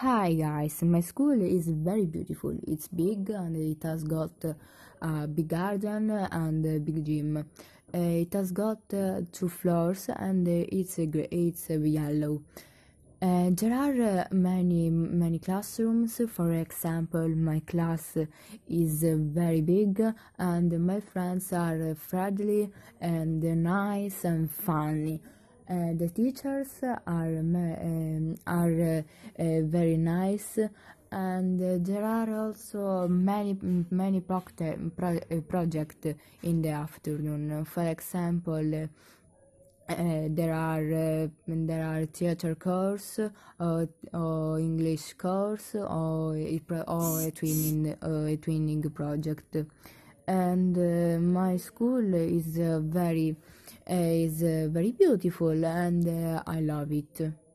Hi guys, my school is very beautiful. It's big and it has got a big garden and a big gym. Uh, it has got uh, two floors and it's it's yellow. Uh, there are uh, many many classrooms. For example, my class is uh, very big, and my friends are friendly and nice and funny. Uh, the teachers are um, are uh, very nice, and there are also many many project pro project in the afternoon. For example. Uh, there are uh, there are theater course or, or English course or or a twinning uh, a twinning project and my school is very is uh, very beautiful and uh, I love it